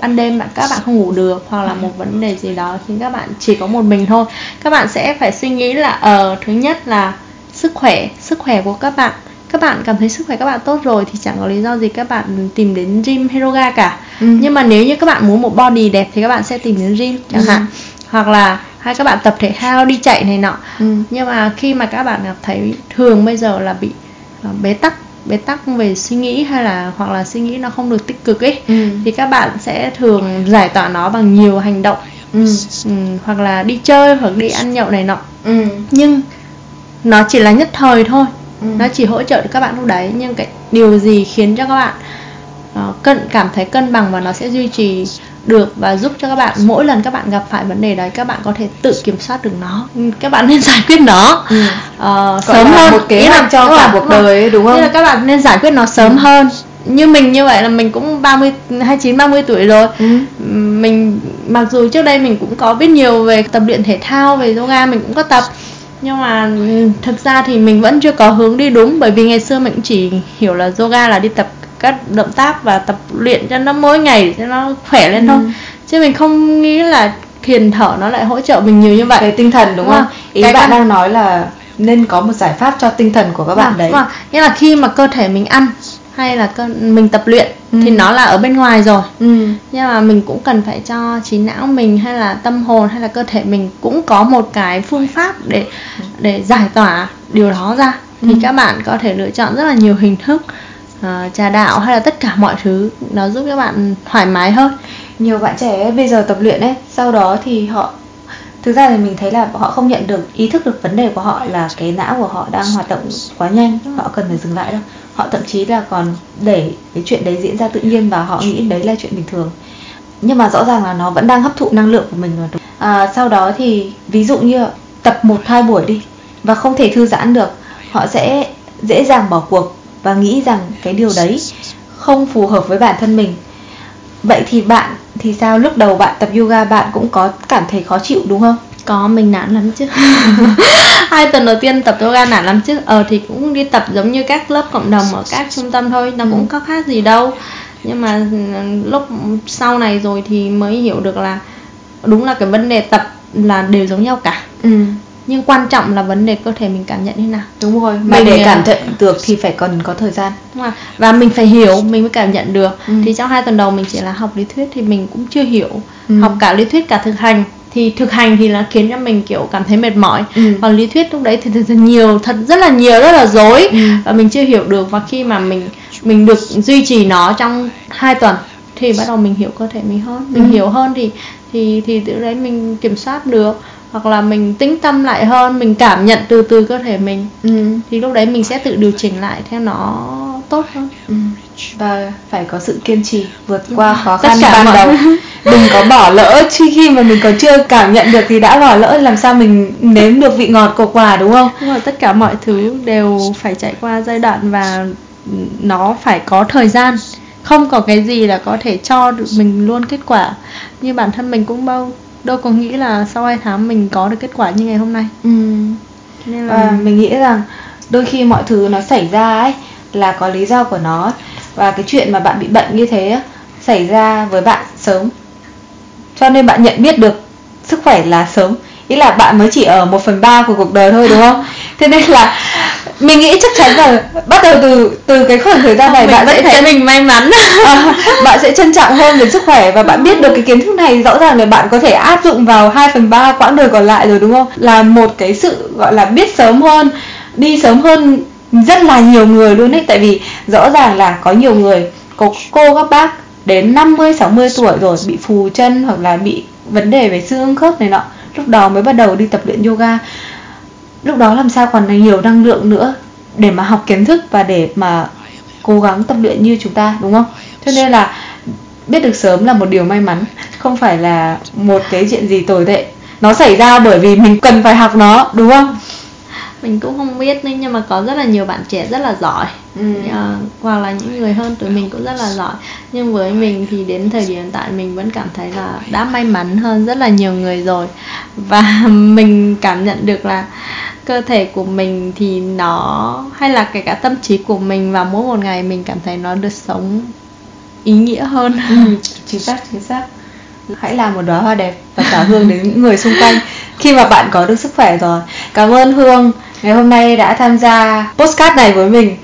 ban đêm bạn các bạn không ngủ được hoặc là một vấn đề gì đó khiến các bạn chỉ có một mình thôi các bạn sẽ phải suy nghĩ là ờ thứ nhất là sức khỏe sức khỏe của các bạn các bạn cảm thấy sức khỏe các bạn tốt rồi thì chẳng có lý do gì các bạn tìm đến gym hay yoga cả ừ. nhưng mà nếu như các bạn muốn một body đẹp thì các bạn sẽ tìm đến gym chẳng ừ. hạn hoặc là hay các bạn tập thể thao đi chạy này nọ ừ. nhưng mà khi mà các bạn thấy thường bây giờ là bị uh, bế tắc bế tắc về suy nghĩ hay là hoặc là suy nghĩ nó không được tích cực ấy ừ. thì các bạn sẽ thường giải tỏa nó bằng nhiều hành động ừ. Ừ, hoặc là đi chơi hoặc đi ăn nhậu này nọ ừ. nhưng nó chỉ là nhất thời thôi ừ. nó chỉ hỗ trợ được các bạn lúc đấy nhưng cái điều gì khiến cho các bạn uh, cân cảm thấy cân bằng và nó sẽ duy trì được và giúp cho các bạn mỗi lần các bạn gặp phải vấn đề đấy các bạn có thể tự kiểm soát được nó các bạn nên giải quyết nó ừ. uh, sớm hơn một kế hoạch cho cả cuộc đời ấy, đúng không? Nên là các bạn nên giải quyết nó sớm ừ. hơn như mình như vậy là mình cũng 30 29 30 tuổi rồi. Ừ. Mình mặc dù trước đây mình cũng có biết nhiều về tập luyện thể thao về yoga mình cũng có tập nhưng mà thực ra thì mình vẫn chưa có hướng đi đúng bởi vì ngày xưa mình cũng chỉ hiểu là yoga là đi tập các động tác và tập luyện cho nó mỗi ngày cho nó khỏe lên ừ. thôi chứ mình không nghĩ là thiền thở nó lại hỗ trợ mình nhiều như vậy về tinh thần đúng không ý cái bạn đang nói là nên có một giải pháp cho tinh thần của các bạn à, đấy nghĩa là khi mà cơ thể mình ăn hay là cơ, mình tập luyện ừ. thì nó là ở bên ngoài rồi ừ. nhưng mà mình cũng cần phải cho trí não mình hay là tâm hồn hay là cơ thể mình cũng có một cái phương pháp để để giải tỏa điều đó ra thì ừ. các bạn có thể lựa chọn rất là nhiều hình thức uh, trà đạo hay là tất cả mọi thứ nó giúp các bạn thoải mái hơn. Nhiều bạn trẻ bây giờ tập luyện ấy sau đó thì họ thực ra thì mình thấy là họ không nhận được ý thức được vấn đề của họ là cái não của họ đang hoạt động quá nhanh họ cần phải dừng lại đâu. Họ thậm chí là còn để cái chuyện đấy diễn ra tự nhiên và họ nghĩ đấy là chuyện bình thường. Nhưng mà rõ ràng là nó vẫn đang hấp thụ năng lượng của mình rồi à, sau đó thì ví dụ như tập một hai buổi đi và không thể thư giãn được họ sẽ dễ dàng bỏ cuộc và nghĩ rằng cái điều đấy không phù hợp với bản thân mình. Vậy thì bạn thì sao? Lúc đầu bạn tập yoga bạn cũng có cảm thấy khó chịu đúng không? Có mình nản lắm chứ. Hai tuần đầu tiên tập yoga nản lắm chứ. Ờ thì cũng đi tập giống như các lớp cộng đồng ở các trung tâm thôi. Nó ừ. cũng có khác gì đâu. Nhưng mà ừ, lúc sau này rồi thì mới hiểu được là đúng là cái vấn đề tập là đều giống nhau cả. Ừ nhưng quan trọng là vấn đề cơ thể mình cảm nhận như nào đúng rồi mà mình để cảm nhận được thì phải cần có thời gian đúng rồi. và mình phải hiểu mình mới cảm nhận được ừ. thì trong hai tuần đầu mình chỉ là học lý thuyết thì mình cũng chưa hiểu ừ. học cả lý thuyết cả thực hành thì thực hành thì là khiến cho mình kiểu cảm thấy mệt mỏi ừ. còn lý thuyết lúc đấy thì thật nhiều thật rất là nhiều rất là dối ừ. và mình chưa hiểu được và khi mà mình mình được duy trì nó trong hai tuần thì bắt đầu mình hiểu cơ thể mình hơn mình ừ. hiểu hơn thì thì thì từ đấy mình kiểm soát được hoặc là mình tĩnh tâm lại hơn mình cảm nhận từ từ cơ thể mình ừ. thì lúc đấy mình sẽ tự điều chỉnh lại theo nó tốt hơn. Ừ. và phải có sự kiên trì vượt qua khó khăn ban mọi... đầu. đừng có bỏ lỡ khi khi mà mình còn chưa cảm nhận được thì đã bỏ lỡ làm sao mình nếm được vị ngọt của quả đúng không? Đúng rồi tất cả mọi thứ đều phải trải qua giai đoạn và nó phải có thời gian. Không có cái gì là có thể cho được mình luôn kết quả. Như bản thân mình cũng bao đâu có nghĩ là sau 2 tháng mình có được kết quả như ngày hôm nay. Ừ. nên là và mình nghĩ rằng đôi khi mọi thứ nó xảy ra ấy là có lý do của nó. Và cái chuyện mà bạn bị bệnh như thế xảy ra với bạn sớm. Cho nên bạn nhận biết được sức khỏe là sớm. Ý là bạn mới chỉ ở một phần ba của cuộc đời thôi đúng không? Thế nên là mình nghĩ chắc chắn là bắt đầu từ từ cái khoảng thời gian này mình bạn sẽ thấy mình may mắn. À, bạn sẽ trân trọng hơn về sức khỏe và bạn biết được cái kiến thức này. Rõ ràng là bạn có thể áp dụng vào 2 phần ba quãng đời còn lại rồi đúng không? Là một cái sự gọi là biết sớm hơn đi sớm hơn rất là nhiều người luôn ấy. Tại vì rõ ràng là có nhiều người có cô các bác đến 50 60 tuổi rồi bị phù chân hoặc là bị vấn đề về xương khớp này nọ. Lúc đó mới bắt đầu đi tập luyện yoga lúc đó làm sao còn nhiều năng lượng nữa để mà học kiến thức và để mà cố gắng tập luyện như chúng ta, đúng không? Cho nên là biết được sớm là một điều may mắn, không phải là một cái chuyện gì tồi tệ. Nó xảy ra bởi vì mình cần phải học nó, đúng không? Mình cũng không biết nên nhưng mà có rất là nhiều bạn trẻ rất là giỏi. Ừ. uh, hoặc là những người hơn tuổi mình cũng rất là giỏi. Nhưng với mình thì đến thời điểm hiện tại mình vẫn cảm thấy là đã may mắn hơn rất là nhiều người rồi. Và mình cảm nhận được là cơ thể của mình thì nó hay là kể cả tâm trí của mình vào mỗi một ngày mình cảm thấy nó được sống ý nghĩa hơn. Ừ, chính xác chính xác. Hãy làm một đóa hoa đẹp và tỏa hương đến những người xung quanh. Khi mà bạn có được sức khỏe rồi cảm ơn hương ngày hôm nay đã tham gia postcard này với mình.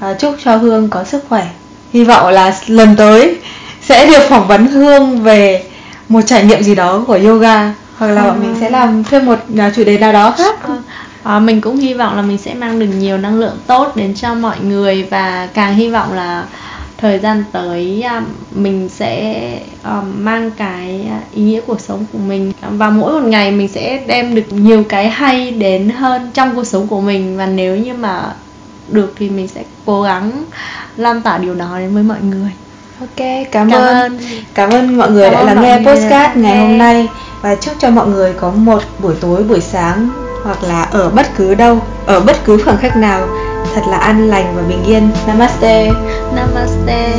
À, chúc cho hương có sức khỏe. Hy vọng là lần tới sẽ được phỏng vấn hương về một trải nghiệm gì đó của yoga hoặc là bọn mình sẽ làm thêm một chủ đề nào đó khác. À, mình cũng hy vọng là mình sẽ mang được nhiều năng lượng tốt đến cho mọi người và càng hy vọng là thời gian tới à, mình sẽ um, mang cái ý nghĩa cuộc sống của mình. Và mỗi một ngày mình sẽ đem được nhiều cái hay đến hơn trong cuộc sống của mình. Và nếu như mà được thì mình sẽ cố gắng lan tỏa điều đó đến với mọi người. Ok cảm, cảm ơn. ơn. Cảm ơn mọi người cảm đã lắng nghe postcard ngày hôm nay. Và chúc cho mọi người có một buổi tối buổi sáng hoặc là ở bất cứ đâu, ở bất cứ khoảng khắc nào. Thật là an lành và bình yên. Namaste. Namaste.